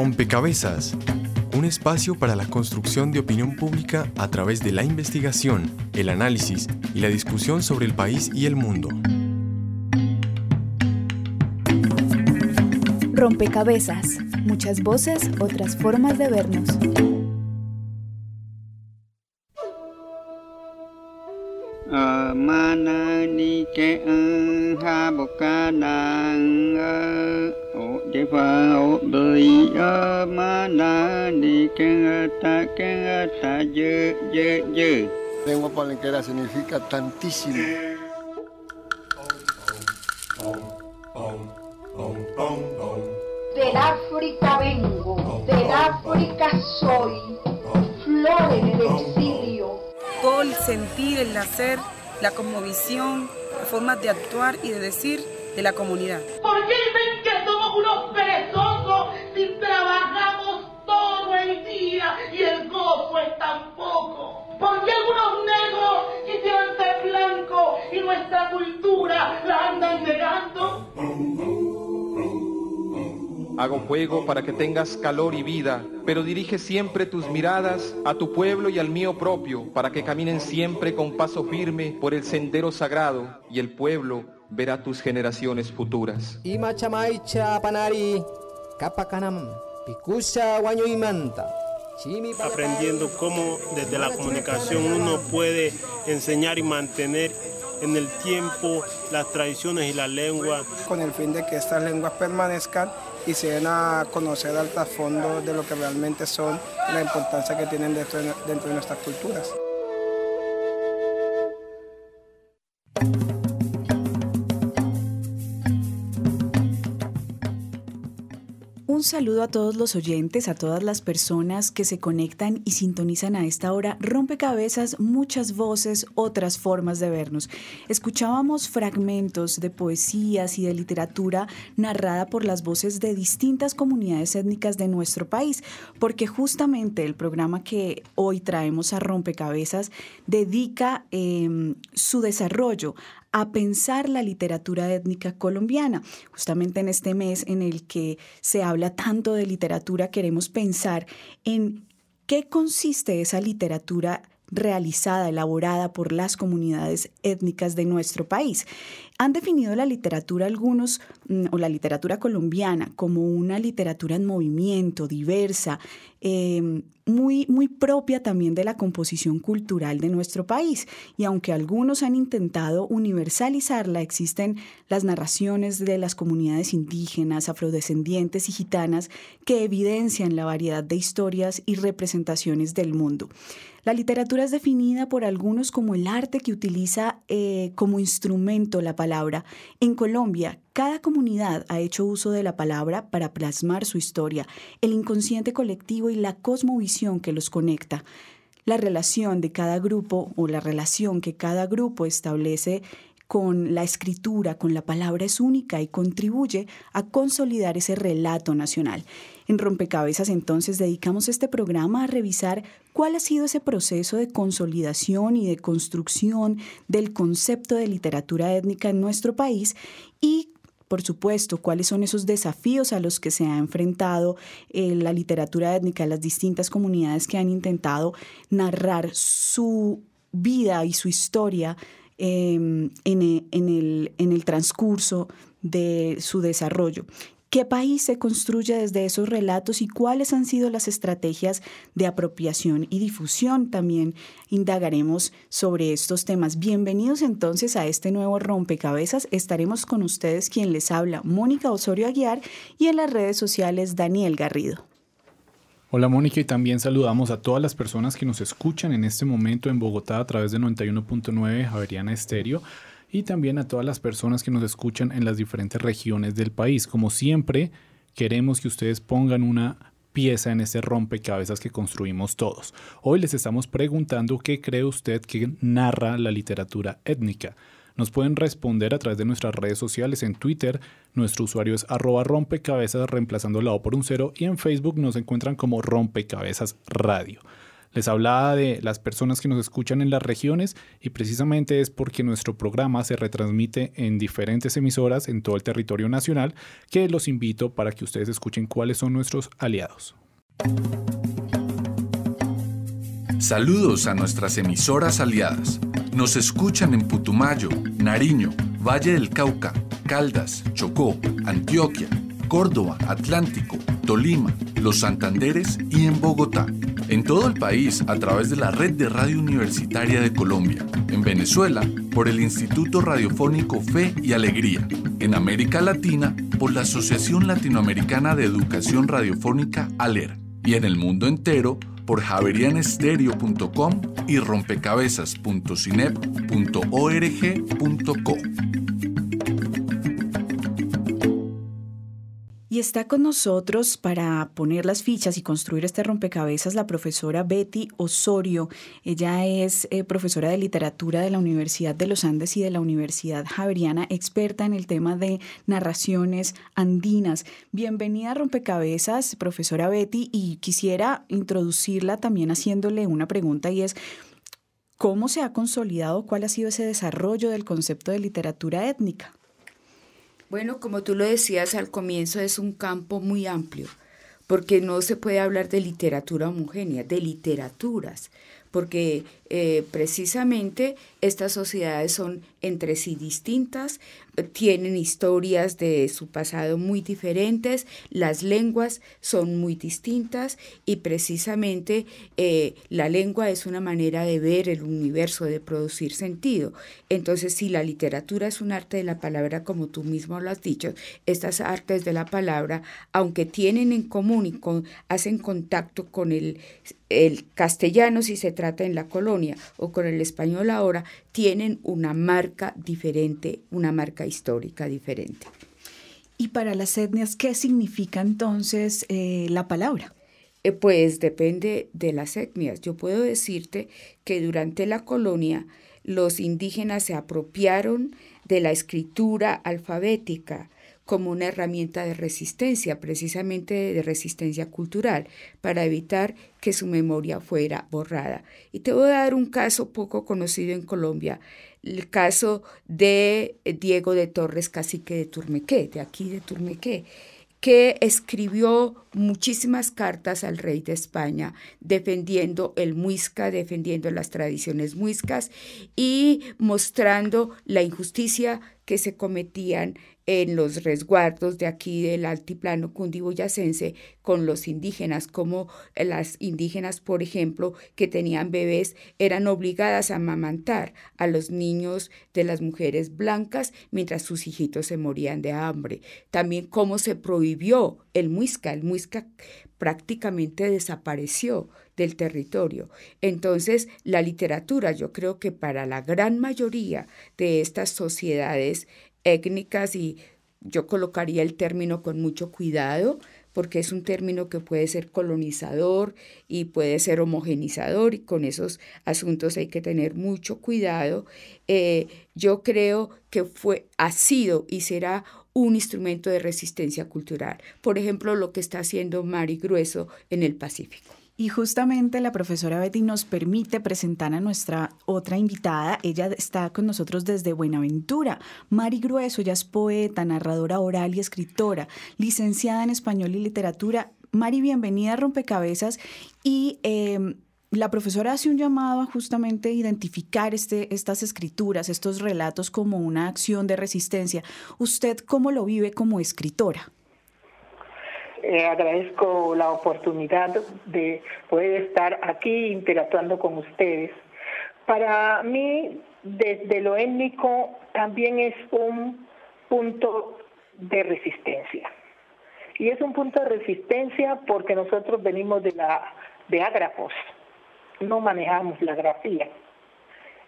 Rompecabezas, un espacio para la construcción de opinión pública a través de la investigación, el análisis y la discusión sobre el país y el mundo. Rompecabezas, muchas voces, otras formas de vernos. ha bo ka nang o de fa o bơi mana ni ke ta ke ta ye ye ye Lengua palenquera significa tantísimo. Del África vengo, del África soy, flor en el exilio. Todo el sentir, el hacer, la cosmovisión, las formas de actuar y de decir de la comunidad. Unos perezosos si trabajamos todo el día y el gozo es tan poco? ¿Por qué algunos negros quisieran ser blancos y nuestra cultura la andan negando? Hago fuego para que tengas calor y vida, pero dirige siempre tus miradas a tu pueblo y al mío propio, para que caminen siempre con paso firme por el sendero sagrado y el pueblo verá tus generaciones futuras. Imachamaicha panari, kapakanam, pikusha manta. Aprendiendo cómo desde la comunicación uno puede enseñar y mantener en el tiempo las tradiciones y la lengua. Con el fin de que estas lenguas permanezcan y se den a conocer al trasfondo de lo que realmente son la importancia que tienen dentro de, dentro de nuestras culturas. Un saludo a todos los oyentes, a todas las personas que se conectan y sintonizan a esta hora. Rompecabezas, muchas voces, otras formas de vernos. Escuchábamos fragmentos de poesías y de literatura narrada por las voces de distintas comunidades étnicas de nuestro país, porque justamente el programa que hoy traemos a Rompecabezas dedica em, su desarrollo a pensar la literatura étnica colombiana. Justamente en este mes en el que se habla tanto de literatura, queremos pensar en qué consiste esa literatura realizada, elaborada por las comunidades étnicas de nuestro país. Han definido la literatura algunos, mm, o la literatura colombiana, como una literatura en movimiento, diversa, em, muy, muy propia también de la composición cultural de nuestro país. Y aunque algunos han intentado universalizarla, existen las narraciones de las comunidades indígenas, afrodescendientes y gitanas que evidencian la variedad de historias y representaciones del mundo. La literatura es definida por algunos como el arte que utiliza eh, como instrumento la palabra. En Colombia, cada comunidad ha hecho uso de la palabra para plasmar su historia, el inconsciente colectivo y la cosmovisión que los conecta. La relación de cada grupo o la relación que cada grupo establece con la escritura, con la palabra es única y contribuye a consolidar ese relato nacional. En Rompecabezas entonces dedicamos este programa a revisar cuál ha sido ese proceso de consolidación y de construcción del concepto de literatura étnica en nuestro país y por supuesto, cuáles son esos desafíos a los que se ha enfrentado eh, la literatura étnica, las distintas comunidades que han intentado narrar su vida y su historia Em, e, el, en el transcurso de su desarrollo. ¿Qué país se construye desde esos relatos y cuáles han sido las estrategias de apropiación y difusión? También indagaremos sobre estos temas. Bienvenidos entonces a este nuevo rompecabezas. Estaremos con ustedes quien les habla, Mónica Osorio Aguiar, y en las redes sociales, Daniel Garrido. Hola Mónica y también saludamos a todas las personas que nos escuchan en este momento en Bogotá a través de 91.9 Javeriana Estéreo y también a todas las personas que nos escuchan en las diferentes regiones del país. Como siempre, queremos que ustedes pongan una pieza en ese rompecabezas que construimos todos. Hoy les estamos preguntando qué cree usted que narra la literatura étnica. Nos pueden responder a través de nuestras redes sociales en Twitter. Nuestro usuario es arroba rompecabezas reemplazando la O por un cero y en Facebook nos encuentran como rompecabezas radio. Les hablaba de las personas que nos escuchan en las regiones y precisamente es porque nuestro programa se retransmite en diferentes emisoras en todo el territorio nacional que los invito para que ustedes escuchen cuáles son nuestros aliados. Saludos a nuestras emisoras aliadas. Nos escuchan en Putumayo, Nariño, Valle del Cauca, Caldas, Chocó, Antioquia, Córdoba, Atlántico, Tolima, Los Santanderes y en Bogotá. En todo el país a través de la Red de Radio Universitaria de Colombia. En Venezuela por el Instituto Radiofónico Fe y Alegría. En América Latina por la Asociación Latinoamericana de Educación Radiofónica ALER. Y en el mundo entero por javerianestereo.com y rompecabezas.cinep.org.co. Y está con nosotros para poner las fichas y construir este rompecabezas la profesora Betty Osorio. Ella es eh, profesora de literatura de la Universidad de los Andes y de la Universidad Javeriana, experta en el tema de narraciones andinas. Bienvenida a Rompecabezas, profesora Betty, y quisiera introducirla también haciéndole una pregunta y es, ¿cómo se ha consolidado, cuál ha sido ese desarrollo del concepto de literatura étnica? Bueno, como tú lo decías al comienzo, es un campo muy amplio, porque no se puede hablar de literatura homogénea, de literaturas, porque eh, precisamente estas sociedades son entre sí distintas, tienen historias de su pasado muy diferentes, las lenguas son muy distintas y precisamente eh, la lengua es una manera de ver el universo, de producir sentido. Entonces, si la literatura es un arte de la palabra, como tú mismo lo has dicho, estas artes de la palabra, aunque tienen en común y hacen contacto con el, el castellano si se trata en la colonia o con el español ahora, tienen una marca diferente, una marca histórica diferente. ¿Y para las etnias qué significa entonces eh, la palabra? Eh, pues depende de las etnias. Yo puedo decirte que durante la colonia los indígenas se apropiaron de la escritura alfabética, como una herramienta de resistencia, precisamente de resistencia cultural, para evitar que su memoria fuera borrada. Y te voy a dar un caso poco conocido en Colombia, el caso de Diego de Torres, cacique de Turmequé, de aquí de Turmequé que escribió muchísimas cartas al rey de España defendiendo el muisca, defendiendo las tradiciones muiscas y mostrando la injusticia que se cometían en los resguardos de aquí del altiplano cundiboyacense con los indígenas, como las indígenas, por ejemplo, que tenían bebés, eran obligadas a amamantar a los niños de las mujeres blancas mientras sus hijitos se morían de hambre. También cómo se prohibió el muisca, el muisca prácticamente desapareció del territorio. Entonces, la literatura, yo creo que para la gran mayoría de estas sociedades étnicas y yo colocaría el término con mucho cuidado porque es un término que puede ser colonizador y puede ser homogenizador y con esos asuntos hay que tener mucho cuidado. Eh, yo creo que fue, ha sido y será un instrumento de resistencia cultural. Por ejemplo, lo que está haciendo Mari Grueso en el Pacífico. Y justamente la profesora Betty nos permite presentar a nuestra otra invitada. Ella está con nosotros desde Buenaventura. Mari Grueso, ella es poeta, narradora oral y escritora, licenciada en español y literatura. Mari, bienvenida a Rompecabezas. Y em, la profesora hace un llamado a justamente identificar este, estas escrituras, estos relatos como una acción de resistencia. ¿Usted cómo lo vive como escritora? Eh, agradezco la oportunidad de poder estar aquí interactuando con ustedes. Para mí, desde lo étnico, también es un punto de resistencia. Y es un punto de resistencia porque nosotros venimos de la de ágrafos, no manejamos la grafía.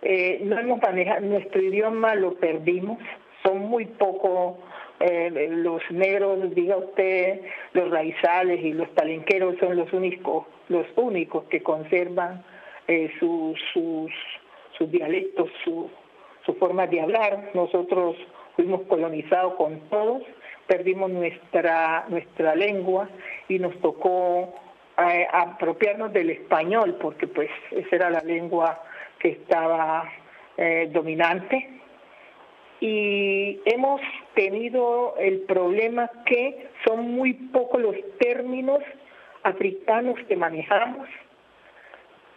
Eh, no hemos manejado, nuestro idioma lo perdimos, son muy poco eh, los negros, diga usted, los raizales y los palenqueros son los únicos, los únicos que conservan eh, sus, sus, sus dialectos, su, su forma de hablar. Nosotros fuimos colonizados con todos, perdimos nuestra, nuestra lengua y nos tocó apropiarnos del español, porque pues esa era la lengua que estaba eh, dominante. Y hemos tenido el problema que son muy pocos los términos africanos que manejamos.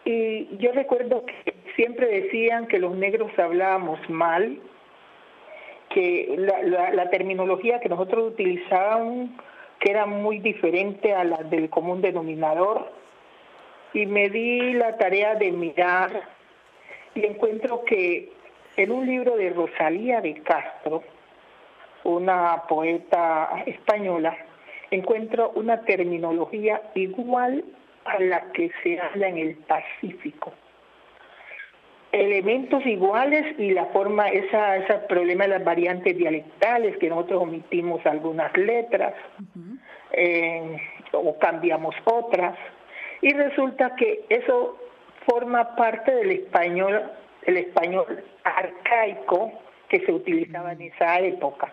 Y yo recuerdo que siempre decían que los negros hablábamos mal, que la, terminología que nosotros utilizábamos que era muy diferente a la del común denominador y me di la tarea de mirar y encuentro que en un libro de Rosalía de Castro, una poeta española, encuentro una terminología igual a la que se habla en el Pacífico elementos iguales y la forma, esa, ese problema de las variantes dialectales, que nosotros omitimos algunas letras eh, o cambiamos otras. Y resulta que eso forma parte del español, el español arcaico que se utilizaba en esa época.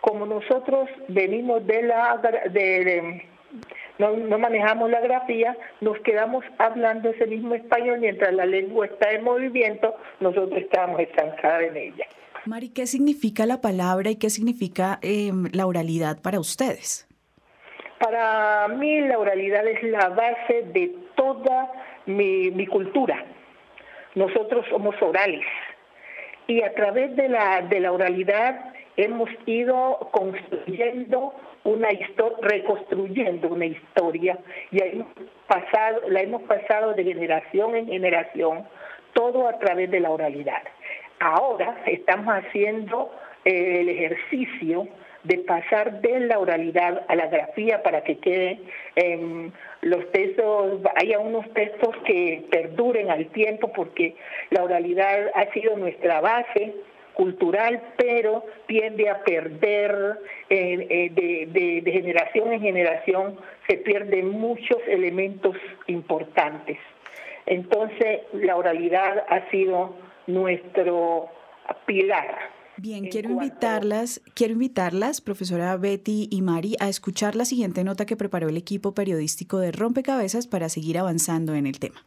Como nosotros venimos de la de, no, manejamos la grafía, nos quedamos hablando ese mismo español mientras la lengua está en movimiento, nosotros estamos estancados en ella. Mari, ¿qué significa la palabra y qué significa em, la oralidad para ustedes? Para mí la oralidad es la base de toda mi, mi cultura. Nosotros somos orales y a través de la, de la oralidad hemos ido construyendo una historia, reconstruyendo una historia y hemos pasado, la hemos pasado de generación en generación, todo a través de la oralidad. Ahora estamos haciendo eh, el ejercicio de pasar de la oralidad a la grafía para que queden em, los textos, haya unos textos que perduren al tiempo porque la oralidad ha sido nuestra base cultural, pero tiende a perder eh, eh, de, generación en generación, se pierden muchos elementos importantes. Entonces, la oralidad ha sido nuestro pilar. Bien, quiero invitarlas, quiero invitarlas, profesora Betty y Mari, a escuchar la siguiente nota que preparó el equipo periodístico de Rompecabezas para seguir avanzando en el tema.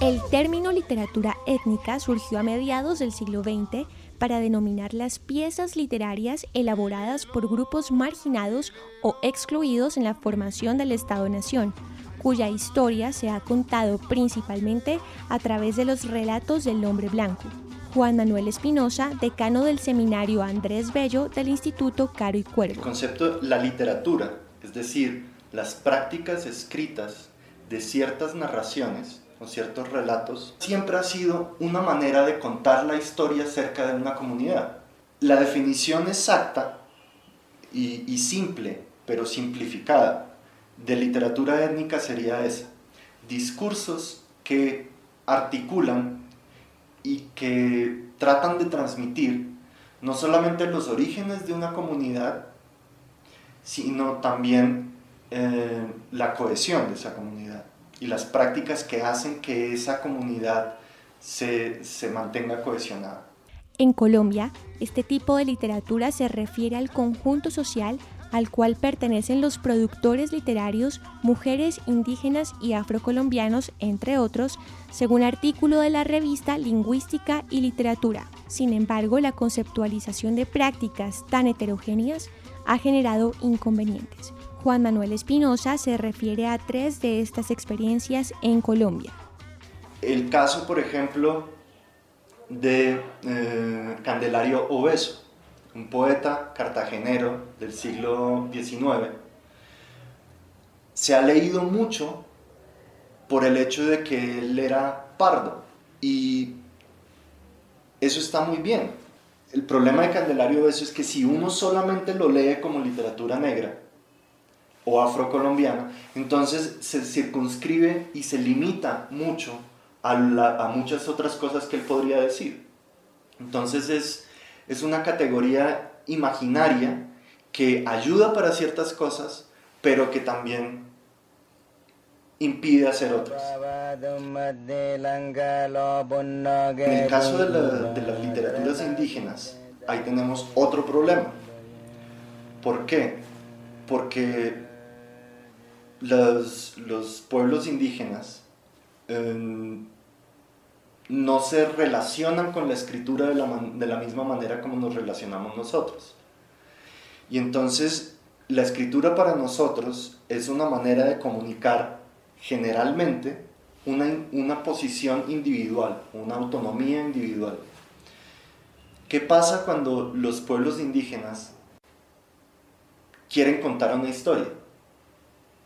El término literatura étnica surgió a mediados del siglo XX para denominar las piezas literarias elaboradas por grupos marginados o excluidos en la formación del Estado-Nación, cuya historia se ha contado principalmente a través de los relatos del hombre blanco. Juan Manuel Espinosa, decano del seminario Andrés Bello del Instituto Caro y Cuervo. El concepto la literatura, es decir, las prácticas escritas de ciertas narraciones con ciertos relatos, siempre ha sido una manera de contar la historia acerca de una comunidad. La definición exacta y, simple, pero simplificada, de literatura étnica sería esa. Discursos que articulan y que tratan de transmitir no solamente los orígenes de una comunidad, sino también eh, la cohesión de esa comunidad y las prácticas que hacen que esa comunidad se, se mantenga cohesionada. En Colombia, este tipo de literatura se refiere al conjunto social al cual pertenecen los productores literarios, mujeres indígenas y afrocolombianos, entre otros, según artículo de la revista Lingüística y Literatura. Sin embargo, la conceptualización de prácticas tan heterogéneas ha generado inconvenientes. Juan Manuel Espinosa se refiere a tres de estas experiencias en Colombia. El caso, por ejemplo, de eh, Candelario Obeso, un poeta cartagenero del siglo XIX, se ha leído mucho por el hecho de que él era pardo y eso está muy bien. El problema de Candelario Obeso es que si uno solamente lo lee como literatura negra, o afrocolombiana, entonces se circunscribe y se limita mucho a, muchas otras cosas que él podría decir. Entonces es, es una categoría imaginaria que ayuda para ciertas cosas, pero que también impide hacer otras. En el caso de, las literaturas indígenas, ahí tenemos otro problema ¿Por qué? Porque los, pueblos indígenas no se relacionan con la escritura de la, de la misma manera como nos relacionamos nosotros. Y entonces la escritura para nosotros es una manera de comunicar generalmente una, una, posición individual, una autonomía individual. ¿Qué pasa cuando los pueblos indígenas quieren contar una historia?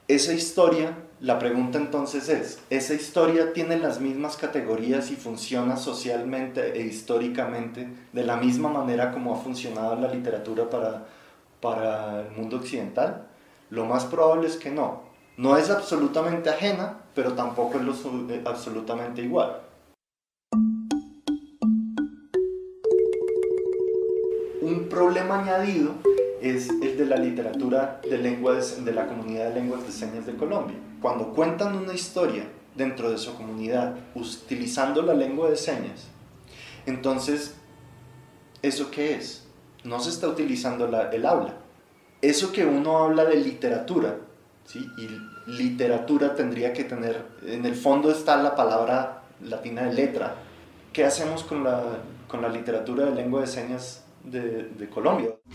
Esa historia, la pregunta entonces es, ¿esa historia tiene las mismas categorías y funciona socialmente e históricamente de la misma manera como ha funcionado la literatura para, para el mundo occidental? Lo más probable es que no. No es absolutamente ajena, pero tampoco es lo, eh, absolutamente igual. Un problema añadido es el de la literatura de, lengua de, la comunidad de lenguas de señas de Colombia. Cuando cuentan una historia dentro de su comunidad utilizando la lengua de señas, entonces, ¿eso qué es? No se está utilizando el habla. Eso que uno habla de literatura, ¿sí? y literatura tendría que tener, en el fondo está la palabra latina de letra. ¿Qué hacemos con la, con la literatura de lengua de señas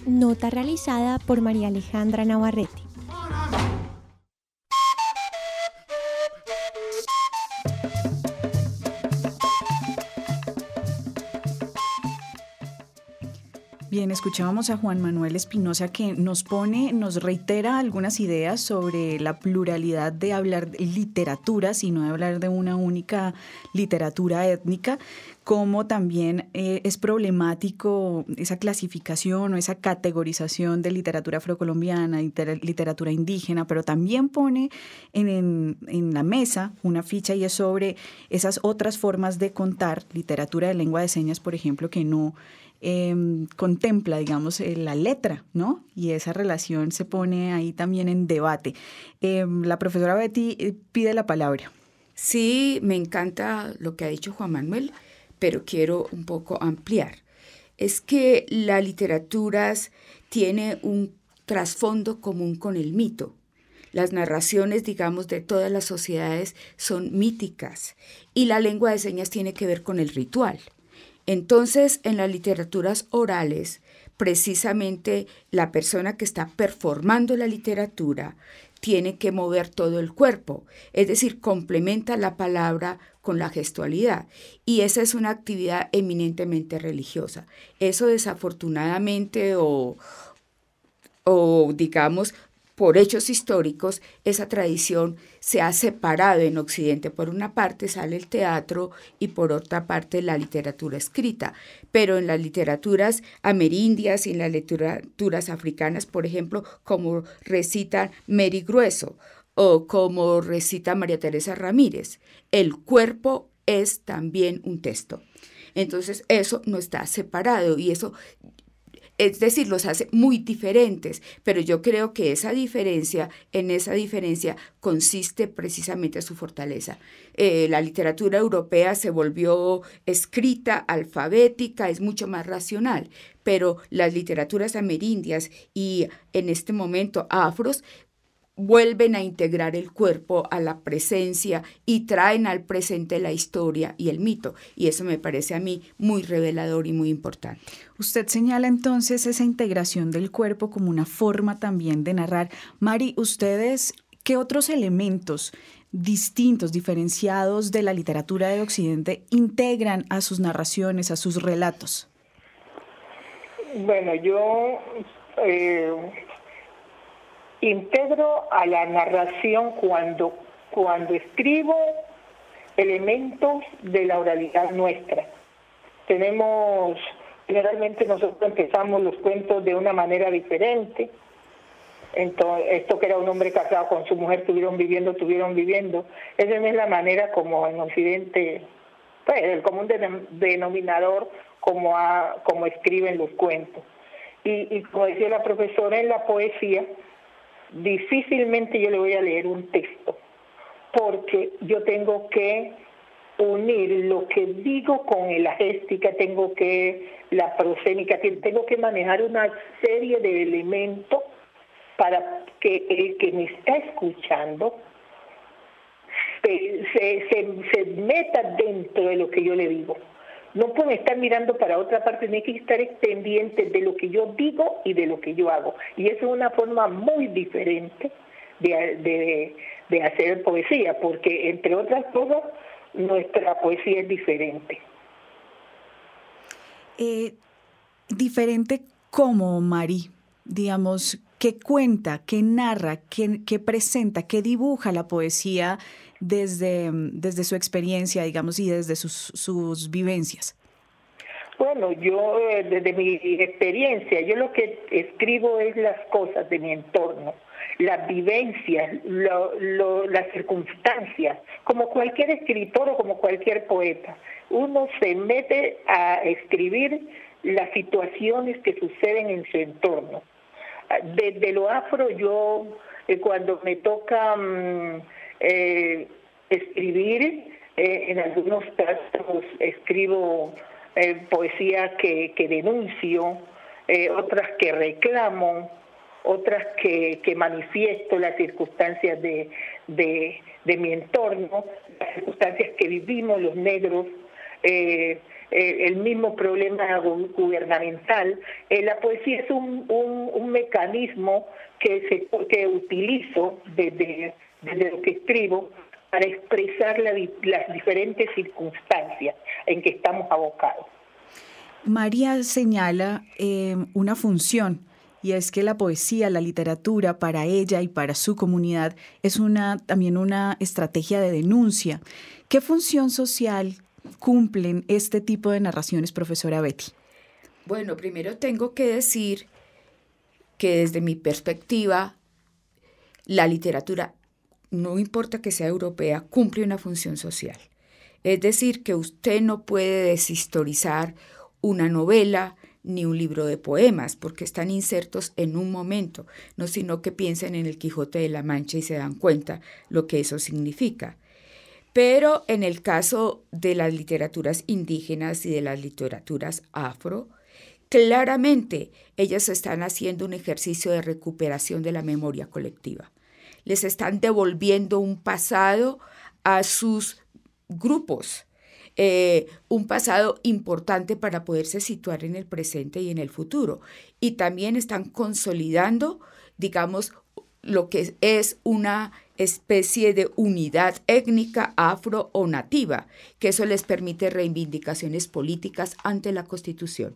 Nota realizada por María Alejandra Navarrete. Bien, escuchábamos a Juan Manuel Espinosa que nos pone, nos reitera algunas ideas sobre la pluralidad de hablar de literatura, sino de hablar de una única literatura étnica, como también eh, es problemático esa clasificación o esa categorización de literatura afrocolombiana, literatura indígena, pero también pone en, en la mesa una ficha y es sobre esas otras formas de contar, literatura de lengua de señas, por ejemplo, que no Em, contempla, digamos, eh, la letra, ¿no? Y esa relación se pone ahí también en debate. Em, la profesora Betty eh, pide la palabra. Sí, me encanta lo que ha dicho Juan Manuel, pero quiero un poco ampliar. Es que la literatura tiene un trasfondo común con el mito. Las narraciones, digamos, de todas las sociedades son míticas y la lengua de señas tiene que ver con el ritual. Entonces, en las literaturas orales, precisamente la persona que está performando la literatura tiene que mover todo el cuerpo, es decir, complementa la palabra con la gestualidad. Y esa es una actividad eminentemente religiosa. Eso desafortunadamente o, o digamos, por hechos históricos, esa tradición se ha separado en Occidente. Por una parte sale el teatro y por otra parte la literatura escrita. Pero en las literaturas amerindias y en las literaturas africanas, por ejemplo, como recita Mary Grueso o como recita María Teresa Ramírez, el cuerpo es también un texto. Entonces eso no está separado y eso es decir, los hace muy diferentes, pero yo creo que esa diferencia, en esa diferencia consiste precisamente su fortaleza. Eh, la literatura europea se volvió escrita, alfabética, es mucho más racional, pero las literaturas amerindias y en este momento afros vuelven a integrar el cuerpo a la presencia y traen al presente la historia y el mito. Y eso me parece a mí muy revelador y muy importante. Usted señala entonces esa integración del cuerpo como una forma también de narrar. Mari, ¿ustedes qué otros elementos distintos, diferenciados de la literatura de Occidente integran a sus narraciones, a sus relatos? Bueno, yo eh, integro a la narración cuando, cuando escribo elementos de la oralidad nuestra. Tenemos, generalmente nosotros empezamos los cuentos de una manera diferente. Entonces, esto que era un hombre casado con su mujer, tuvieron viviendo, tuvieron viviendo. Esa es la manera como en Occidente, pues, el común denominador como, como escriben los cuentos. Y como decía la profesora, en la poesía difícilmente yo le voy a leer un texto, porque yo tengo que unir lo que digo con la géstica, tengo que, la prosémica, tengo que manejar una serie de elementos para que el que me está escuchando se, se, meta dentro de lo que yo le digo. No pueden estar mirando para otra parte, tienen que estar pendientes de lo que yo digo y de lo que yo hago. Y eso es una forma muy diferente de, hacer poesía, porque entre otras cosas, nuestra poesía es diferente. Eh, diferente como Mari, digamos, que cuenta, que narra, que, presenta, que dibuja la poesía desde, desde su experiencia, digamos, y desde sus, sus vivencias? Bueno, yo eh, desde mi experiencia, yo lo que escribo es las cosas de mi entorno, las vivencias, las circunstancias, como cualquier escritor o como cualquier poeta. Uno se mete a escribir las situaciones que suceden en su entorno. Desde lo afro yo, eh, cuando me toca mm, eh, escribir, eh, en algunos casos escribo poesía que, denuncio, otras que reclamo, otras que, manifiesto las circunstancias de, mi entorno, las circunstancias que vivimos los negros. Eh, el mismo problema gubernamental. Eh, la poesía es un, un, mecanismo que, se, que utilizo desde, desde lo que escribo para expresar las diferentes circunstancias en que estamos abocados. María señala eh, una función y es que la poesía, la literatura para ella y para su comunidad es una también una estrategia de denuncia. ¿Qué función social cumplen este tipo de narraciones, profesora Betty? Bueno, primero tengo que decir que desde mi perspectiva, la literatura, no importa que sea europea, cumple una función social. Es decir, que usted no puede deshistorizar una novela ni un libro de poemas, porque están insertos en un momento, no sino que piensen en el Quijote de la Mancha y se dan cuenta lo que eso significa. Pero en el caso de las literaturas indígenas y de las literaturas afro, claramente ellas están haciendo un ejercicio de recuperación de la memoria colectiva. Les están devolviendo un pasado a sus grupos, eh, un pasado importante para poderse situar en el presente y en el futuro. Y también están consolidando, digamos, lo que es una especie de unidad étnica afro o nativa, que eso les permite reivindicaciones políticas ante la Constitución.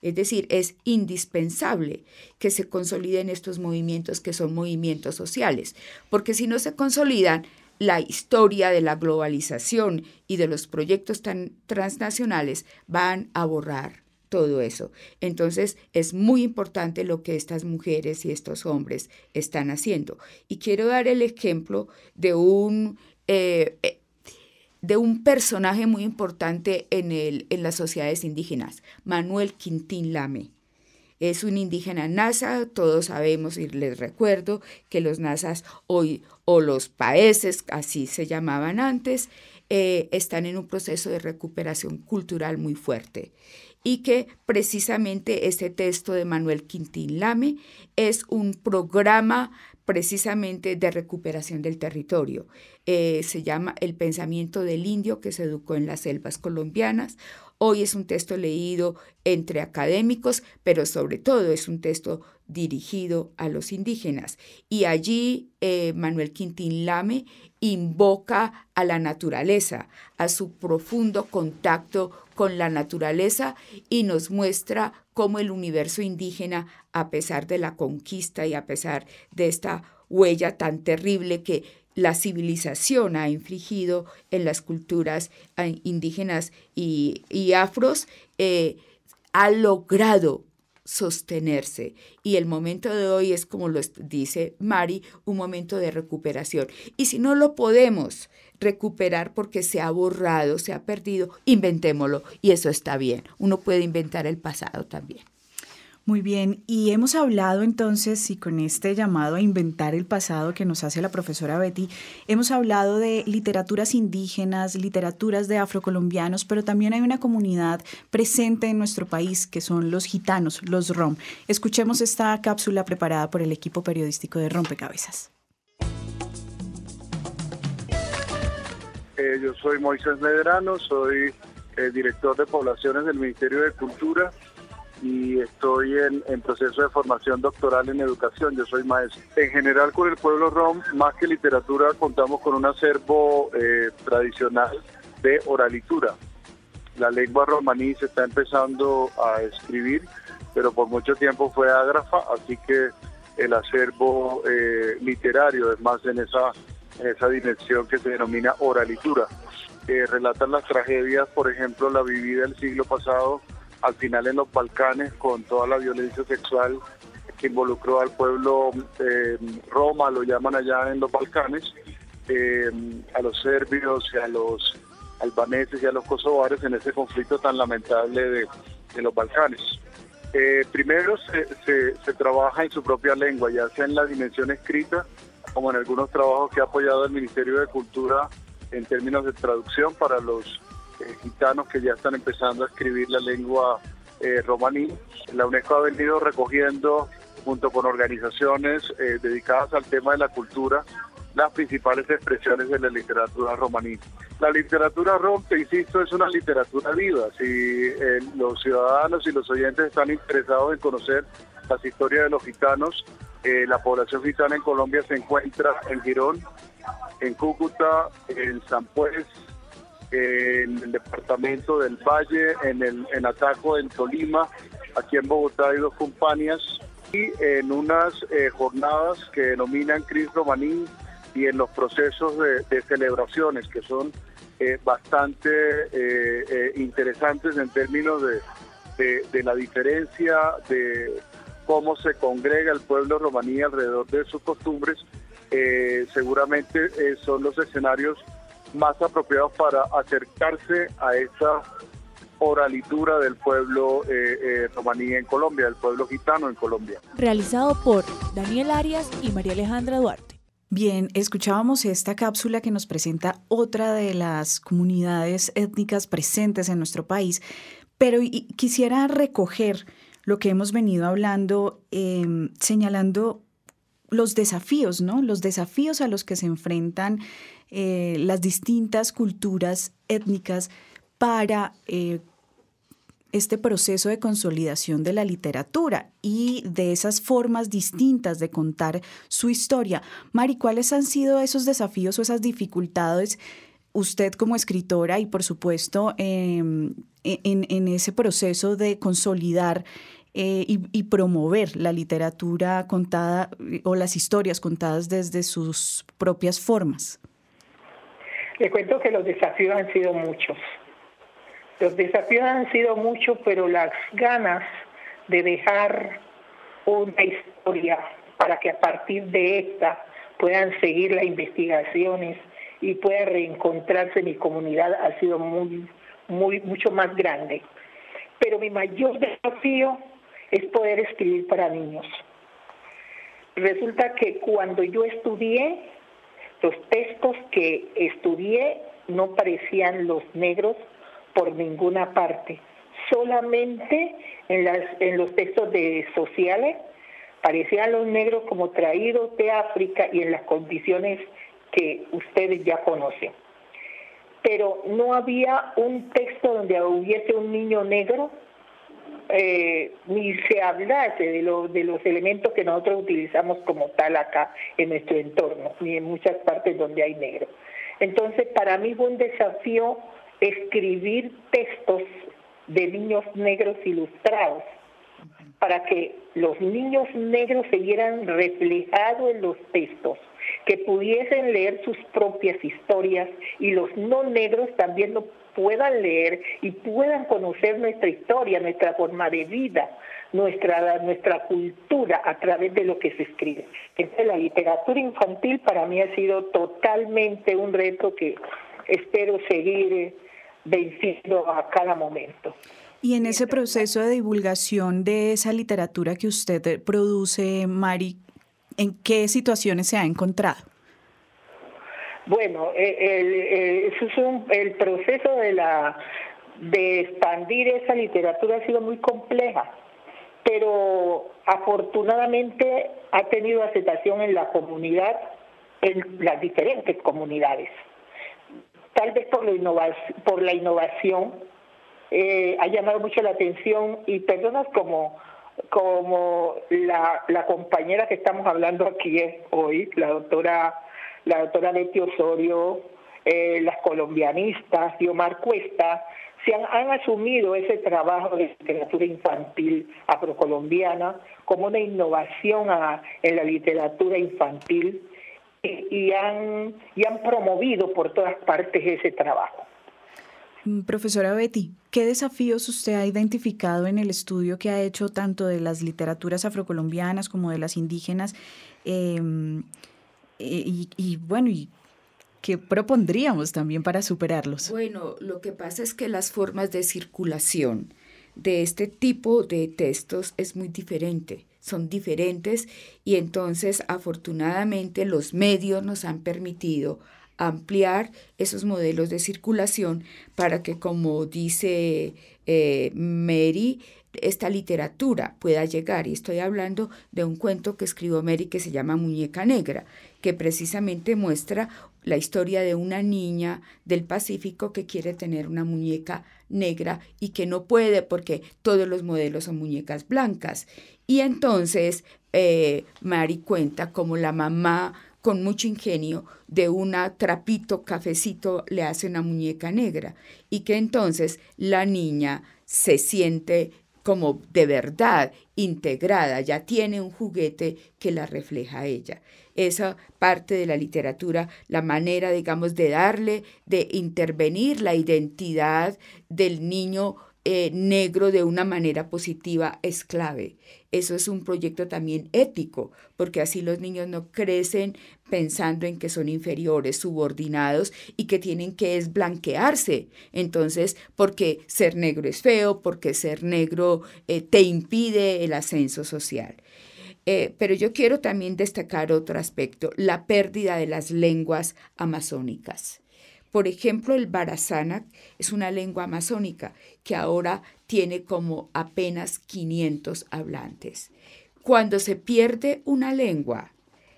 Es decir, es indispensable que se consoliden estos movimientos que son movimientos sociales, porque si no se consolidan, la historia de la globalización y de los proyectos tan transnacionales van a borrar todo eso. Entonces es muy importante lo que estas mujeres y estos hombres están haciendo. Y quiero dar el ejemplo de un, eh, eh, de un personaje muy importante en, el, en las sociedades indígenas, Manuel Quintín Lame. Es un indígena NASA, todos sabemos y les recuerdo que los NASAs hoy, o los paeses, así se llamaban antes, eh, están en un proceso de recuperación cultural muy fuerte y que precisamente este texto de Manuel Quintín Lame es un programa precisamente de recuperación del territorio. Eh, se llama El pensamiento del indio que se educó en las selvas colombianas. Hoy es un texto leído entre académicos, pero sobre todo es un texto dirigido a los indígenas. Y allí eh, Manuel Quintín Lame invoca a la naturaleza, a su profundo contacto con la naturaleza y nos muestra cómo el universo indígena, a pesar de la conquista y a pesar de esta huella tan terrible que la civilización ha infligido en las culturas eh, indígenas y, afros, eh, ha logrado sostenerse. Y el momento de hoy es, como lo dice Mari, un momento de recuperación. Y si no lo podemos recuperar porque se ha borrado, se ha perdido, inventémoslo. Y eso está bien. Uno puede inventar el pasado también. Muy bien, y hemos hablado entonces, y con este llamado a inventar el pasado que nos hace la profesora Betty, hemos hablado de literaturas indígenas, literaturas de afrocolombianos, pero también hay una comunidad presente en nuestro país que son los gitanos, los rom. Escuchemos esta cápsula preparada por el equipo periodístico de Rompecabezas. Eh, yo soy Moisés Medrano, soy eh, director de poblaciones del Ministerio de Cultura y estoy en, proceso de formación doctoral en educación, yo soy maestro. En general con el pueblo rom, más que literatura, contamos con un acervo eh, tradicional de oralitura. La lengua romaní se está empezando a escribir, pero por mucho tiempo fue ágrafa, así que el acervo eh, literario es más en esa, en esa dimensión que se denomina oralitura. Eh, relatan las tragedias, por ejemplo, la vivida el siglo pasado al final en los Balcanes con toda la violencia sexual que involucró al pueblo eh, Roma, lo llaman allá en los Balcanes, eh, a los serbios y a los albaneses y a los kosovares en ese conflicto tan lamentable de, los Balcanes. Eh, primero se, se, trabaja en su propia lengua, ya sea en la dimensión escrita, como en algunos trabajos que ha apoyado el Ministerio de Cultura en términos de traducción para los gitanos que ya están empezando a escribir la lengua eh, romaní. La UNESCO ha venido recogiendo, junto con organizaciones eh, dedicadas al tema de la cultura, las principales expresiones de la literatura romaní. La literatura rom, te insisto, es una literatura viva. Si los ciudadanos y los oyentes están interesados en conocer las historias de los gitanos, la población gitana en Colombia se encuentra en Girón, en Cúcuta, en San Pues, en el departamento del Valle, en, el, en Ataco, en Tolima, aquí en Bogotá hay dos compañías y en unas eh, jornadas que denominan Cris Romaní y en los procesos de, celebraciones que son eh, bastante eh, interesantes en términos de, de, la diferencia de cómo se congrega el pueblo romaní alrededor de sus costumbres, seguramente son los escenarios más apropiados para acercarse a esa oralitura del pueblo eh, eh, romaní en Colombia, del pueblo gitano en Colombia. Realizado por Daniel Arias y María Alejandra Duarte. Bien, escuchábamos esta cápsula que nos presenta otra de las comunidades étnicas presentes en nuestro país, pero quisiera recoger lo que hemos venido hablando, em, señalando los desafíos, ¿no? Los desafíos a los que se enfrentan eh, las distintas culturas étnicas para eh, este proceso de consolidación de la literatura y de esas formas distintas de contar su historia. Mari, ¿cuáles han sido esos desafíos o esas dificultades usted como escritora y por supuesto em, e-, en, ese proceso de consolidar eh, y, promover la literatura contada o las historias contadas desde sus propias formas? Le cuento que los desafíos han sido muchos. Los desafíos han sido muchos, pero las ganas de dejar una historia para que a partir de esta puedan seguir las investigaciones y pueda reencontrarse mi comunidad ha sido muy, muy, mucho más grande. Pero mi mayor desafío es poder escribir para niños. Resulta que cuando yo estudié, los textos que estudié no parecían los negros por ninguna parte. Solamente en, los textos de sociales parecían los negros como traídos de África y en las condiciones que ustedes ya conocen. Pero no había un texto donde hubiese un niño negro eh, ni se hablase de, de los elementos que nosotros utilizamos como tal acá en nuestro entorno, ni en muchas partes donde hay negro. Entonces, para mí fue un desafío escribir textos de niños negros ilustrados para que los niños negros se vieran reflejados en los textos, que pudiesen leer sus propias historias y los no negros también lo puedan leer y puedan conocer nuestra historia, nuestra forma de vida, nuestra, nuestra cultura a través de lo que se escribe. Entonces la literatura infantil para mí ha sido totalmente un reto que espero seguir venciendo a cada momento. Y en ese proceso de divulgación de esa literatura que usted produce, Mari, ¿en qué situaciones se ha encontrado? Bueno, el, el proceso de, la, de expandir esa literatura ha sido muy compleja, pero afortunadamente ha tenido aceptación en la comunidad, en las diferentes comunidades. Tal vez por la, por la innovación eh, ha llamado mucho la atención y personas como, como la, la compañera que estamos hablando aquí hoy, la doctora, la doctora Betty Osorio, eh, las colombianistas, Omar Cuesta, se han, asumido ese trabajo de literatura infantil afrocolombiana como una innovación en la literatura infantil y han promovido por todas partes ese trabajo. Mm, profesora Betty, ¿qué desafíos usted ha identificado en el estudio que ha hecho tanto de las literaturas afrocolombianas como de las indígenas? Em, y, y, bueno, y ¿qué propondríamos también para superarlos? Bueno, lo que pasa es que las formas de circulación de este tipo de textos es muy diferente son diferentes y entonces afortunadamente los medios nos han permitido ampliar esos modelos de circulación para que, como dice eh, Mary, esta literatura pueda llegar. Y estoy hablando de un cuento que escribió Mary que se llama Muñeca Negra, que precisamente muestra la historia de una niña del Pacífico que quiere tener una muñeca negra y que no puede porque todos los modelos son muñecas blancas. Y entonces eh, Mari cuenta como la mamá con mucho ingenio de un trapito cafecito le hace una muñeca negra y que entonces la niña se siente como de verdad integrada, ya tiene un juguete que la refleja a ella. Esa parte de la literatura, la manera, digamos, de darle, de intervenir la identidad del niño eh, negro de una manera positiva es clave. Eso es un proyecto también ético, porque así los niños no crecen pensando en que son inferiores, subordinados y que tienen que esblanquearse. Entonces, porque ser negro es feo, porque ser negro eh, te impide el ascenso social. Eh, pero yo quiero también destacar otro aspecto, la pérdida de las lenguas amazónicas. Por ejemplo, el Barazana es una lengua amazónica que ahora tiene como apenas 500 hablantes. Cuando se pierde una lengua,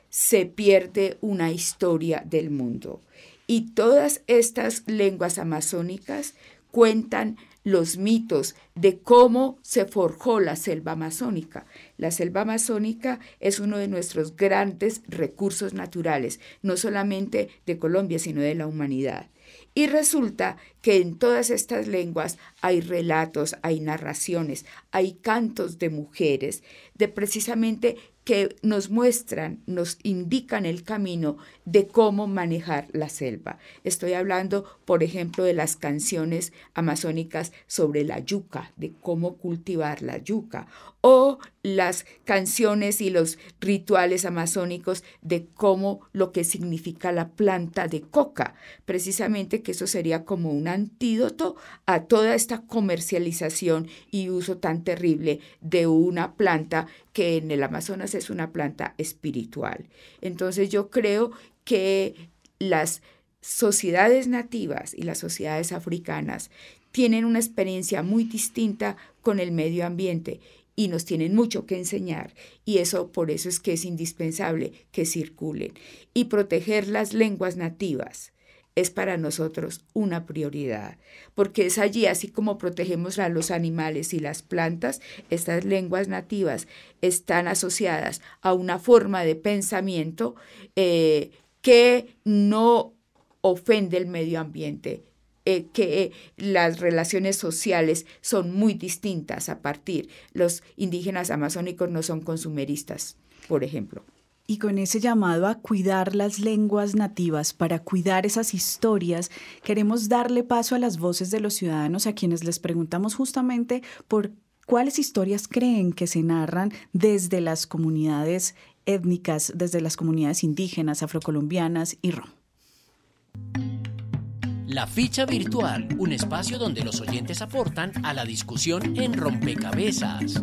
se pierde una historia del mundo. Y todas estas lenguas amazónicas cuentan los mitos de cómo se forjó la selva amazónica. La selva amazónica es uno de nuestros grandes recursos naturales, no solamente de Colombia, sino de la humanidad. Y resulta que en todas estas lenguas hay relatos, hay narraciones, hay cantos de mujeres, de precisamente que nos muestran, nos indican el camino de cómo manejar la selva. Estoy hablando, por ejemplo, de las canciones amazónicas sobre la yuca, de cómo cultivar la yuca, o las canciones y los rituales amazónicos de cómo lo que significa la planta de coca, precisamente que eso sería como un antídoto a toda esta comercialización y uso tan terrible de una planta que en el Amazonas es una planta espiritual. Entonces yo creo que las sociedades nativas y las sociedades africanas tienen una experiencia muy distinta con el medio ambiente y nos tienen mucho que enseñar y eso por eso es que es indispensable que circulen. Y proteger las lenguas nativas es para nosotros una prioridad, porque es allí, así como protegemos a los animales y las plantas, estas lenguas nativas están asociadas a una forma de pensamiento eh, que no ofende el medio ambiente, eh, que las relaciones sociales son muy distintas a partir. Los indígenas amazónicos no son consumeristas, por ejemplo. Y con ese llamado a cuidar las lenguas nativas, para cuidar esas historias, queremos darle paso a las voces de los ciudadanos a quienes les preguntamos justamente por cuáles historias creen que se narran desde las comunidades étnicas, desde las comunidades indígenas, afrocolombianas y rom. La ficha virtual, un espacio donde los oyentes aportan a la discusión en rompecabezas.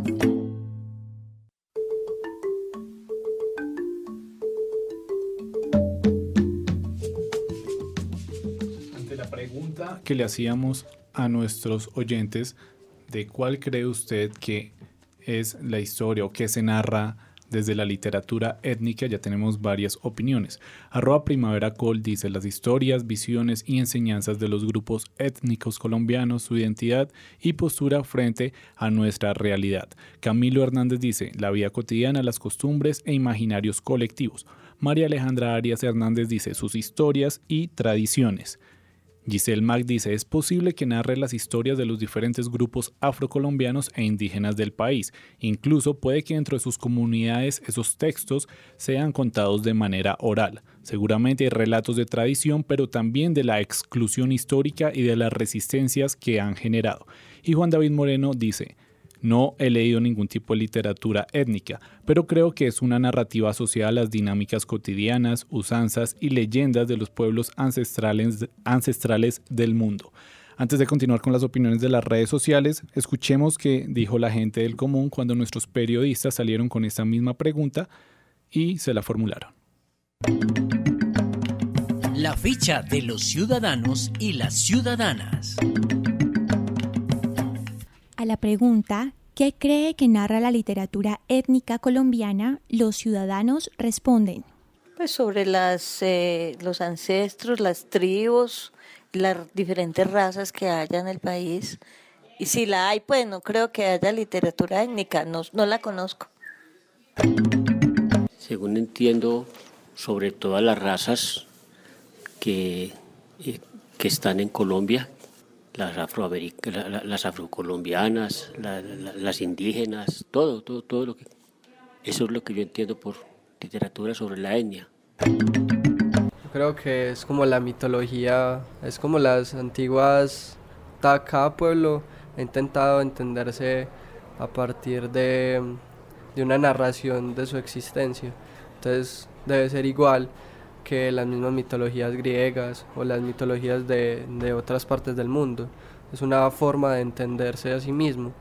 Ante la pregunta que le hacíamos a nuestros oyentes de cuál cree usted que es la historia o qué se narra desde la literatura étnica ya tenemos varias opiniones. Arroba Primavera Col dice las historias, visiones y enseñanzas de los grupos étnicos colombianos, su identidad y postura frente a nuestra realidad. Camilo Hernández dice la vida cotidiana, las costumbres e imaginarios colectivos. María Alejandra Arias Hernández dice sus historias y tradiciones. Giselle Mac dice, es posible que narre las historias de los diferentes grupos afrocolombianos e indígenas del país. Incluso puede que dentro de sus comunidades esos textos sean contados de manera oral. Seguramente hay relatos de tradición, pero también de la exclusión histórica y de las resistencias que han generado. Y Juan David Moreno dice, no he leído ningún tipo de literatura étnica, pero creo que es una narrativa asociada a las dinámicas cotidianas, usanzas y leyendas de los pueblos ancestrales, ancestrales del mundo. Antes de continuar con las opiniones de las redes sociales, escuchemos qué dijo la gente del común cuando nuestros periodistas salieron con esta misma pregunta y se la formularon. La ficha de los ciudadanos y las ciudadanas. La pregunta ¿qué cree que narra la literatura étnica colombiana? Los ciudadanos responden. Pues sobre las, eh, los ancestros, las tribus, las diferentes razas que haya en el país. Y si la hay, pues no creo que haya literatura étnica, no, no la conozco. Según entiendo, sobre todas las razas que, eh, que están en Colombia, las, las afrocolombianas, las indígenas, todo, todo, todo lo que... Eso es lo que yo entiendo por literatura sobre la etnia. Yo creo que es como la mitología, es como las antiguas... Cada pueblo ha intentado entenderse a partir de, de una narración de su existencia. Entonces debe ser igual que las mismas mitologías griegas o las mitologías de, de, otras partes del mundo. Es una forma de entenderse a sí mismo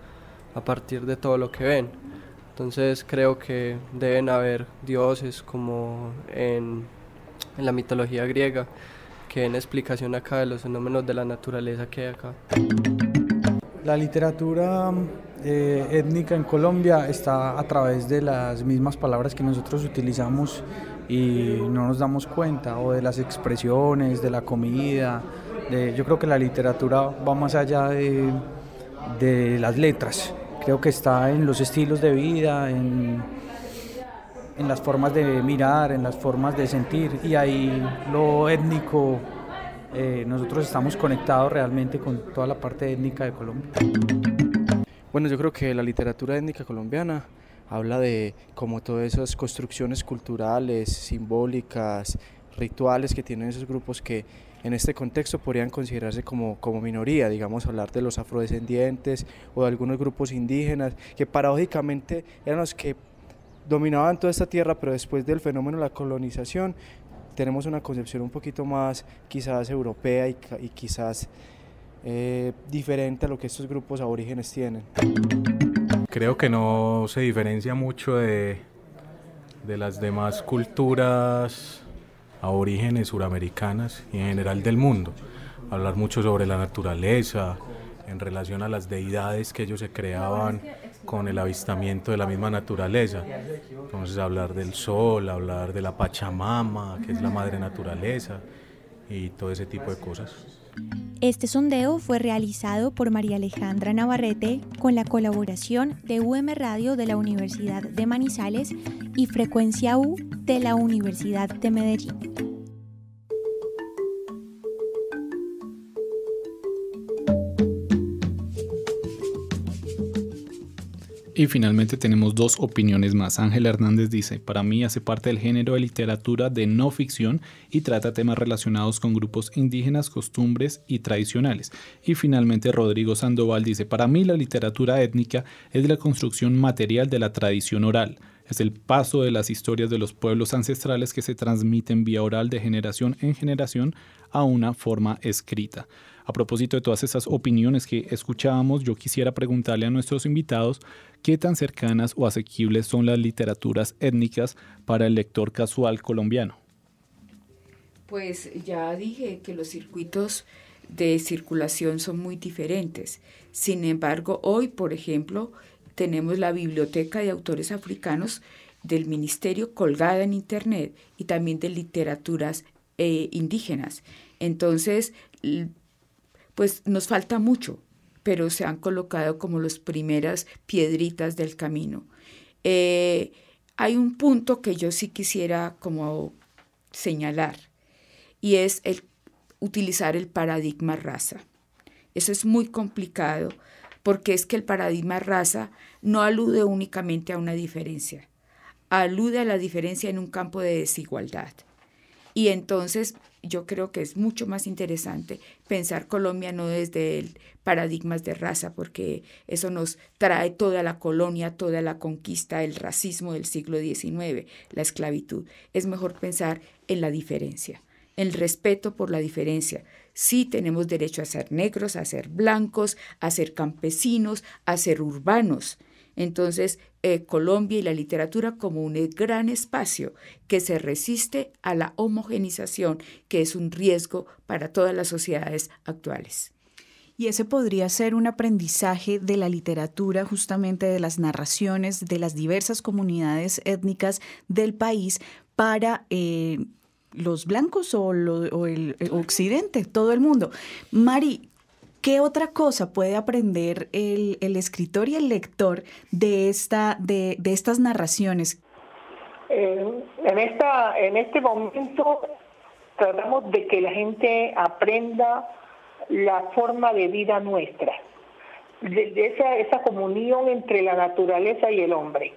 a partir de todo lo que ven. Entonces creo que deben haber dioses como en, en la mitología griega que den explicación acá de los fenómenos de la naturaleza que hay acá. La literatura eh, étnica en Colombia está a través de las mismas palabras que nosotros utilizamos y no nos damos cuenta, o de las expresiones, de la comida. De, yo creo que la literatura va más allá de, de las letras, creo que está en los estilos de vida, en, en las formas de mirar, en las formas de sentir, y ahí lo étnico, eh, nosotros estamos conectados realmente con toda la parte étnica de Colombia. Bueno, yo creo que la literatura étnica colombiana habla de como todas esas construcciones culturales, simbólicas, rituales que tienen esos grupos que en este contexto podrían considerarse como, como minoría, digamos, hablar de los afrodescendientes o de algunos grupos indígenas, que paradójicamente eran los que dominaban toda esta tierra, pero después del fenómeno de la colonización tenemos una concepción un poquito más quizás europea y, y quizás eh, diferente a lo que estos grupos aborígenes tienen creo que no se diferencia mucho de, de las demás culturas aborígenes suramericanas y en general del mundo. Hablar mucho sobre la naturaleza, en relación a las deidades que ellos se creaban con el avistamiento de la misma naturaleza. Entonces hablar del sol, hablar de la Pachamama, que es la madre naturaleza, y todo ese tipo de cosas. Este sondeo fue realizado por María Alejandra Navarrete con la colaboración de UM Radio de la Universidad de Manizales y Frecuencia U de la Universidad de Medellín. Y finalmente tenemos dos opiniones más. Ángel Hernández dice, para mí hace parte del género de literatura de no ficción y trata temas relacionados con grupos indígenas, costumbres y tradicionales. Y finalmente Rodrigo Sandoval dice, para mí la literatura étnica es la construcción material de la tradición oral. Es el paso de las historias de los pueblos ancestrales que se transmiten vía oral de generación en generación a una forma escrita. A propósito de todas esas opiniones que escuchábamos, yo quisiera preguntarle a nuestros invitados qué tan cercanas o asequibles son las literaturas étnicas para el lector casual colombiano. Pues ya dije que los circuitos de circulación son muy diferentes. Sin embargo, hoy, por ejemplo, tenemos la biblioteca de autores africanos del ministerio colgada en internet y también de literaturas eh, indígenas. Entonces, pues nos falta mucho, pero se han colocado como las primeras piedritas del camino. Eh, hay un punto que yo sí quisiera como señalar y es el utilizar el paradigma raza. Eso es muy complicado porque es que el paradigma raza no alude únicamente a una diferencia, alude a la diferencia en un campo de desigualdad. Y entonces yo creo que es mucho más interesante pensar Colombia no desde el paradigmas de raza, porque eso nos trae toda la colonia, toda la conquista, el racismo del siglo XIX, la esclavitud. Es mejor pensar en la diferencia el respeto por la diferencia. Sí tenemos derecho a ser negros, a ser blancos, a ser campesinos, a ser urbanos. Entonces, eh, Colombia y la literatura como un gran espacio que se resiste a la homogenización, que es un riesgo para todas las sociedades actuales. Y ese podría ser un aprendizaje de la literatura, justamente de las narraciones de las diversas comunidades étnicas del país para eh, los blancos o, el, occidente, todo el mundo. Mari, ¿qué otra cosa puede aprender el, escritor y el lector de, esta, de, estas narraciones? Eh, en, esta, en este momento tratamos de que la gente aprenda la forma de vida nuestra, de, esa, esa comunión entre la naturaleza y el hombre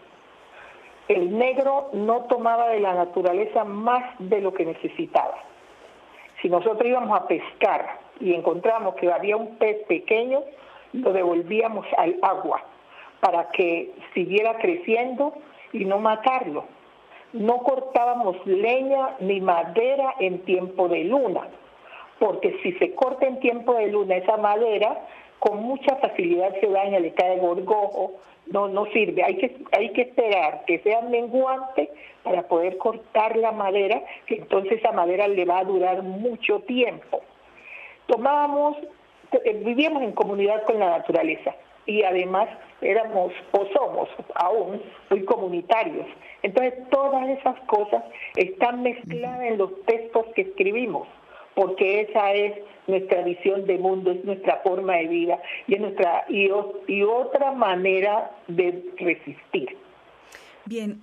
el negro no tomaba de la naturaleza más de lo que necesitaba. Si nosotros íbamos a pescar y encontramos que había un pez pequeño, lo devolvíamos al agua para que siguiera creciendo y no matarlo. No cortábamos leña ni madera en tiempo de luna, porque si se corta en tiempo de luna esa madera, con mucha facilidad se daña, le cae gorgojo, no, no sirve. Hay que, hay que esperar que sea menguante para poder cortar la madera, que entonces esa madera le va a durar mucho tiempo. Tomábamos, eh, vivíamos en comunidad con la naturaleza y además éramos o somos aún muy comunitarios. Entonces todas esas cosas están mezcladas en los textos que escribimos porque esa es nuestra visión de mundo, es nuestra forma de vida y es nuestra y, y otra manera de resistir. Bien,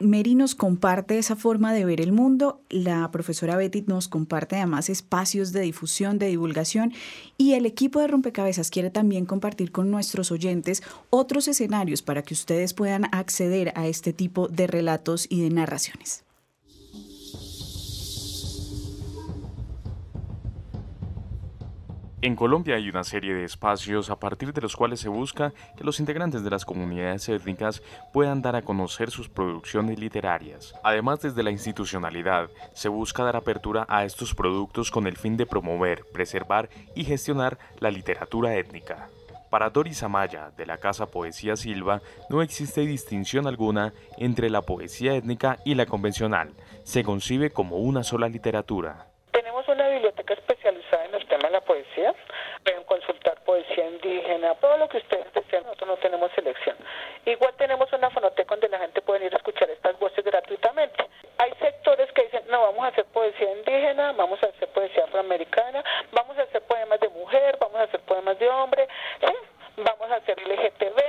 Mary nos comparte esa forma de ver el mundo, la profesora Betty nos comparte además espacios de difusión, de divulgación y el equipo de Rompecabezas quiere también compartir con nuestros oyentes otros escenarios para que ustedes puedan acceder a este tipo de relatos y de narraciones. En Colombia hay una serie de espacios a partir de los cuales se busca que los integrantes de las comunidades étnicas puedan dar a conocer sus producciones literarias. Además, desde la institucionalidad, se busca dar apertura a estos productos con el fin de promover, preservar y gestionar la literatura étnica. Para Doris Amaya, de la Casa Poesía Silva, no existe distinción alguna entre la poesía étnica y la convencional. Se concibe como una sola literatura. Tenemos una biblioteca especializada en el tema de la Pueden consultar poesía indígena, todo lo que ustedes deseen. Nosotros no tenemos selección. Igual tenemos una fonoteca donde la gente puede ir a escuchar estas voces gratuitamente. Hay sectores que dicen, no, vamos a hacer poesía indígena, vamos a hacer poesía afroamericana, vamos a hacer poemas de mujer, vamos a hacer poemas de hombre, vamos a hacer LGTB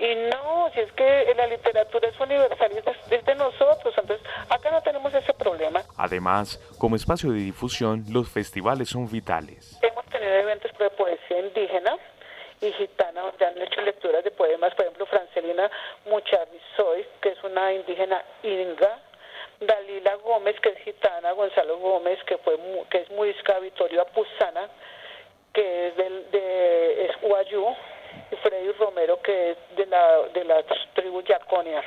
y no, si es que la literatura es universal y es de, nosotros, entonces acá no tenemos ese problema. Además, como espacio de difusión, los festivales son vitales. Hemos tenido eventos de poesía indígena y gitana donde han hecho lecturas de poemas, por ejemplo, Francelina Mucharrizoy, que es una indígena inga, Dalila Gómez, que es gitana, Gonzalo Gómez, que fue que es muy Vitorio Apuzana, que es del, de es Freddy Romero, que es de la, de la tribu Yaconia.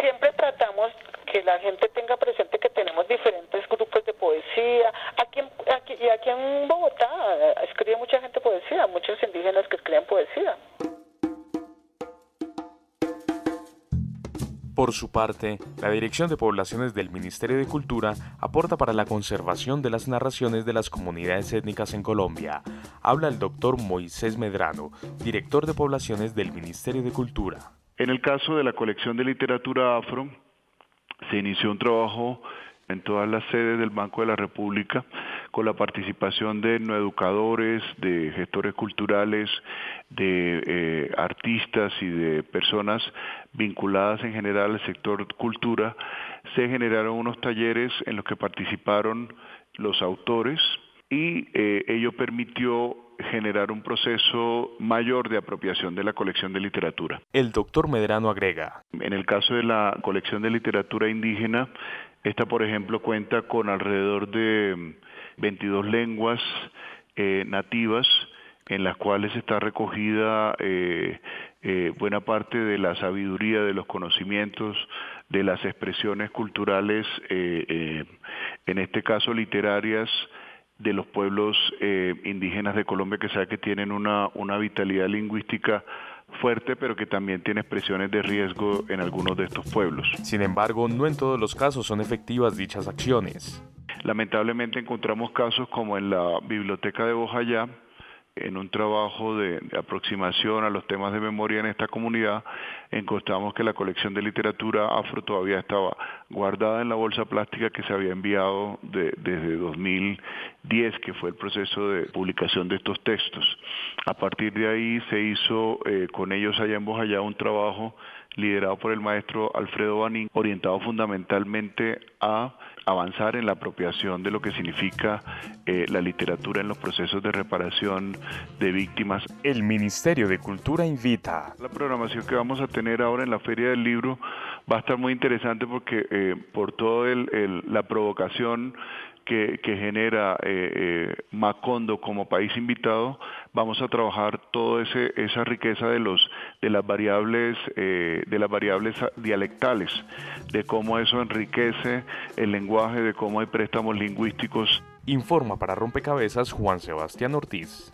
siempre tratamos que la gente tenga presente su parte, la Dirección de Poblaciones del Ministerio de Cultura aporta para la conservación de las narraciones de las comunidades étnicas en Colombia. Habla el doctor Moisés Medrano, director de Poblaciones del Ministerio de Cultura. En el caso de la colección de literatura afro, se inició un trabajo en todas las sedes del Banco de la República con la participación de educadores, de gestores culturales, de eh, artistas y de personas vinculadas en general al sector cultura, se generaron unos talleres en los que participaron los autores y eh, ello permitió generar un proceso mayor de apropiación de la colección de literatura. El doctor Medrano agrega. En el caso de la colección de literatura indígena, esta por ejemplo cuenta con alrededor de 22 lenguas eh, nativas en las cuales está recogida eh, eh, buena parte de la sabiduría, de los conocimientos, de las expresiones culturales, en este caso literarias, de los pueblos indígenas de Colombia, que sabe que tienen una, una vitalidad lingüística fuerte, pero que también tiene expresiones de riesgo en algunos de estos pueblos. Sin embargo, no en todos los casos son efectivas dichas acciones. Lamentablemente encontramos casos como en la biblioteca de Bojayá, en un trabajo de, aproximación a los temas de memoria en esta comunidad, encontramos que la colección de literatura afro todavía estaba guardada en la bolsa plástica que se había enviado desde 2010, que fue el proceso de publicación de estos textos. A partir de ahí se hizo eh, con ellos allá en Bojayá un trabajo liderado por el maestro Alfredo Banín, orientado fundamentalmente a avanzar en la apropiación de lo que significa eh, la literatura en los procesos de reparación de víctimas. El Ministerio de Cultura invita. La programación que vamos a tener ahora en la Feria del Libro va a estar muy interesante porque eh, por toda la provocación que, genera eh, eh, Macondo como país invitado, vamos a trabajar toda esa riqueza de los de las variables eh, de las variables dialectales, de cómo eso enriquece el lenguaje, de cómo hay préstamos lingüísticos. Informa para Rompecabezas Juan Sebastián Ortiz.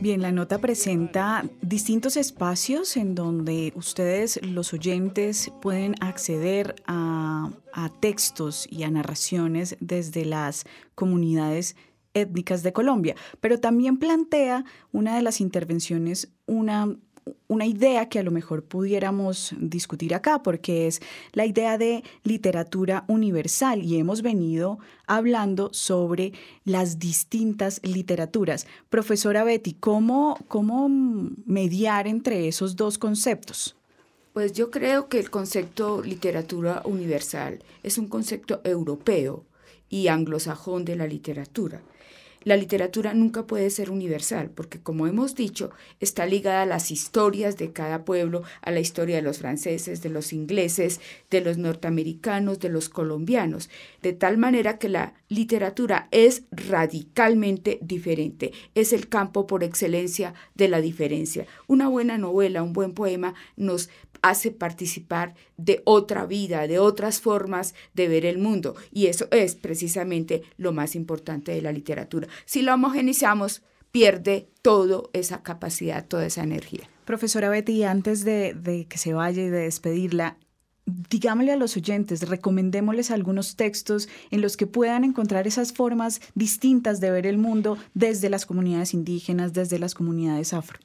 Bien, la nota presenta distintos espacios en donde ustedes, los oyentes, pueden acceder a, textos y a narraciones desde las comunidades étnicas de Colombia, pero también plantea una de las intervenciones una una idea que a lo mejor pudiéramos discutir acá, porque es la idea de literatura universal y hemos venido hablando sobre las distintas literaturas. Profesora Betty, ¿cómo, cómo mediar entre esos dos conceptos? Pues yo creo que el concepto literatura universal es un concepto europeo y anglosajón de la literatura. La literatura nunca puede ser universal porque, como hemos dicho, está ligada a las historias de cada pueblo, a la historia de los franceses, de los ingleses, de los norteamericanos, de los colombianos, de tal manera que la literatura es radicalmente diferente, es el campo por excelencia de la diferencia. Una buena novela, un buen poema nos hace participar de otra vida, de otras formas de ver el mundo. Y eso es precisamente lo más importante de la literatura. Si la homogenizamos, pierde toda esa capacidad, toda esa energía. Profesora Betty, antes de, de que se vaya y de despedirla, digámosle a los oyentes, recomendémosles algunos textos en los que puedan encontrar esas formas distintas de ver el mundo desde las comunidades indígenas, desde las comunidades afro.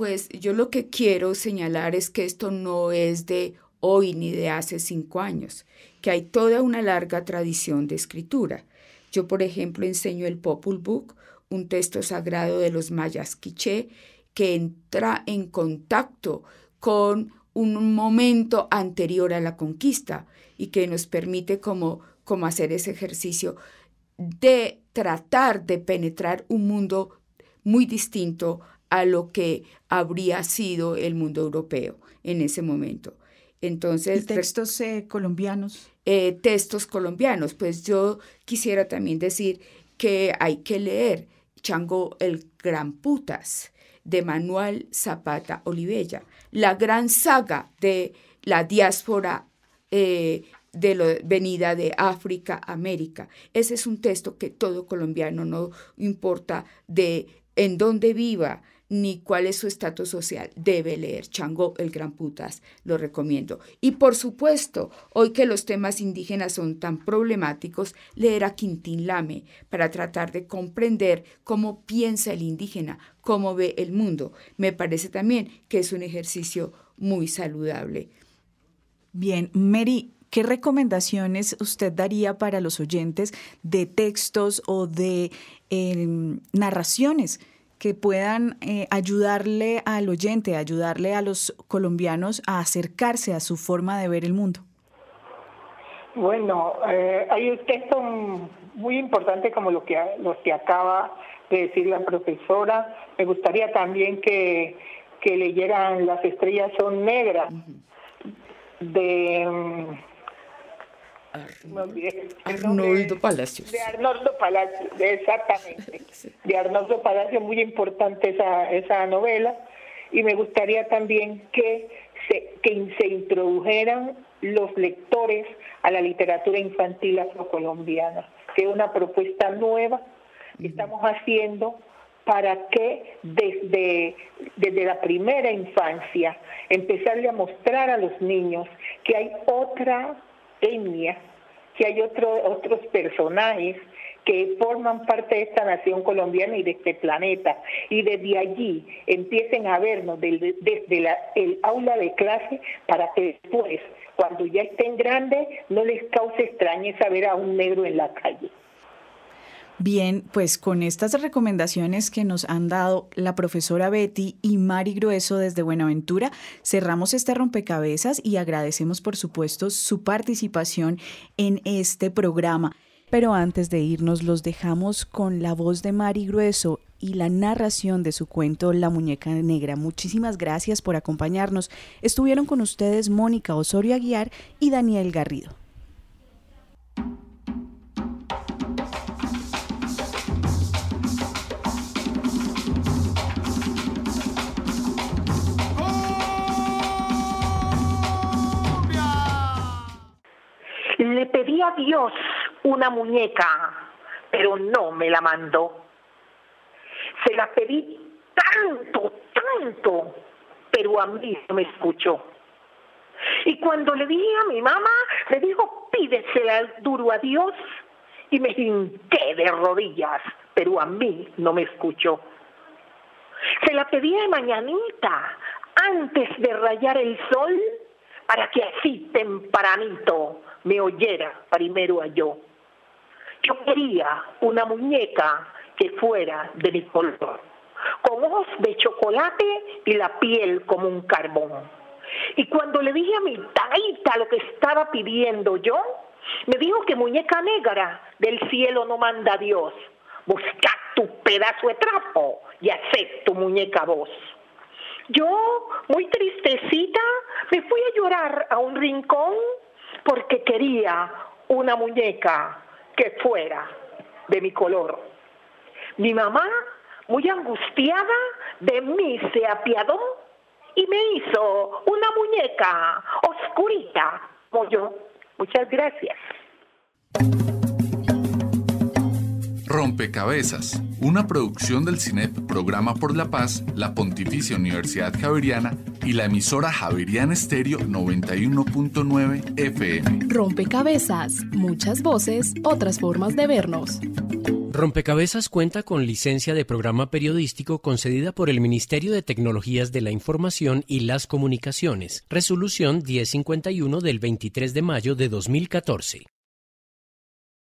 Pues yo lo que quiero señalar es que esto no es de hoy ni de hace cinco años, que hay toda una larga tradición de escritura. Yo, por ejemplo, enseño el Popul Book, un texto sagrado de los mayas quiché, que entra en contacto con un momento anterior a la conquista y que nos permite como, como hacer ese ejercicio de tratar de penetrar un mundo muy distinto a lo que habría sido el mundo europeo en ese momento. Entonces, textos eh, colombianos? Eh, textos colombianos. Pues yo quisiera también decir que hay que leer Chango el Gran Putas de Manuel Zapata Olivella, la gran saga de la diáspora eh, de la venida de África América. Ese es un texto que todo colombiano, no importa de en dónde viva, ni cuál es su estatus social, debe leer Chango el Gran Putas, lo recomiendo. Y por supuesto, hoy que los temas indígenas son tan problemáticos, leer a Quintín Lame para tratar de comprender cómo piensa el indígena, cómo ve el mundo. Me parece también que es un ejercicio muy saludable. Bien, Mary, ¿qué recomendaciones usted daría para los oyentes de textos o de em, narraciones que puedan eh, ayudarle al oyente, ayudarle a los colombianos a acercarse a su forma de ver el mundo? Bueno, eh, hay un texto muy importante como lo que, los que acaba de decir la profesora. Me gustaría también que, que leyeran Las estrellas son negras de Arnoldo Palacios. De Arnoldo Palacios, exactamente. De Arnoldo Palacios, muy importante esa, esa novela. Y me gustaría también que se, que se introdujeran los lectores a la literatura infantil afrocolombiana, que es una propuesta nueva que estamos haciendo para que desde, desde la primera infancia empezarle a mostrar a los niños que hay otra etnia, que hay otro, otros personajes que forman parte de esta nación colombiana y de este planeta. Y desde allí empiecen a vernos desde, el aula de clase para que después, cuando ya estén grandes, no les cause extrañeza ver a un negro en la calle. Bien, pues con estas recomendaciones que nos han dado la profesora Betty y Mari Grueso desde Buenaventura, cerramos este rompecabezas y agradecemos por supuesto su participación en este programa. Pero antes de irnos los dejamos con la voz de Mari Grueso y la narración de su cuento La Muñeca Negra. Muchísimas gracias por acompañarnos. Estuvieron con ustedes Mónica Osorio Aguiar y Daniel Garrido. Le pedí a Dios una muñeca, pero no me la mandó. Se la pedí tanto, tanto, pero a mí no me escuchó. Y cuando le dije a mi mamá, me dijo, pídesela duro a Dios. Y me hinqué de rodillas, pero a mí no me escuchó. Se la pedí de mañanita, antes de rayar el sol, para que así tempranito me oyera primero a yo. Yo quería una muñeca que fuera de mi color, con ojos de chocolate y la piel como un carbón. Y cuando le dije a mi taita lo que estaba pidiendo yo, me dijo que muñeca negra del cielo no manda Dios. Busca tu pedazo de trapo y haz tu muñeca voz. Yo, muy tristecita, me fui a llorar a un rincón porque quería una muñeca que fuera de mi color. Mi mamá, muy angustiada, de mí se apiadó y me hizo una muñeca oscurita como yo. Muchas gracias. Rompecabezas, una producción del CINEP Programa por la Paz, la Pontificia Universidad Javeriana y la emisora Javeriana Estéreo 91.9 FM. Rompecabezas, muchas voces, otras formas de vernos. Rompecabezas cuenta con licencia de programa periodístico concedida por el Ministerio de Tecnologías de la Información y las Comunicaciones, resolución 1051 del 23 de mayo de 2014.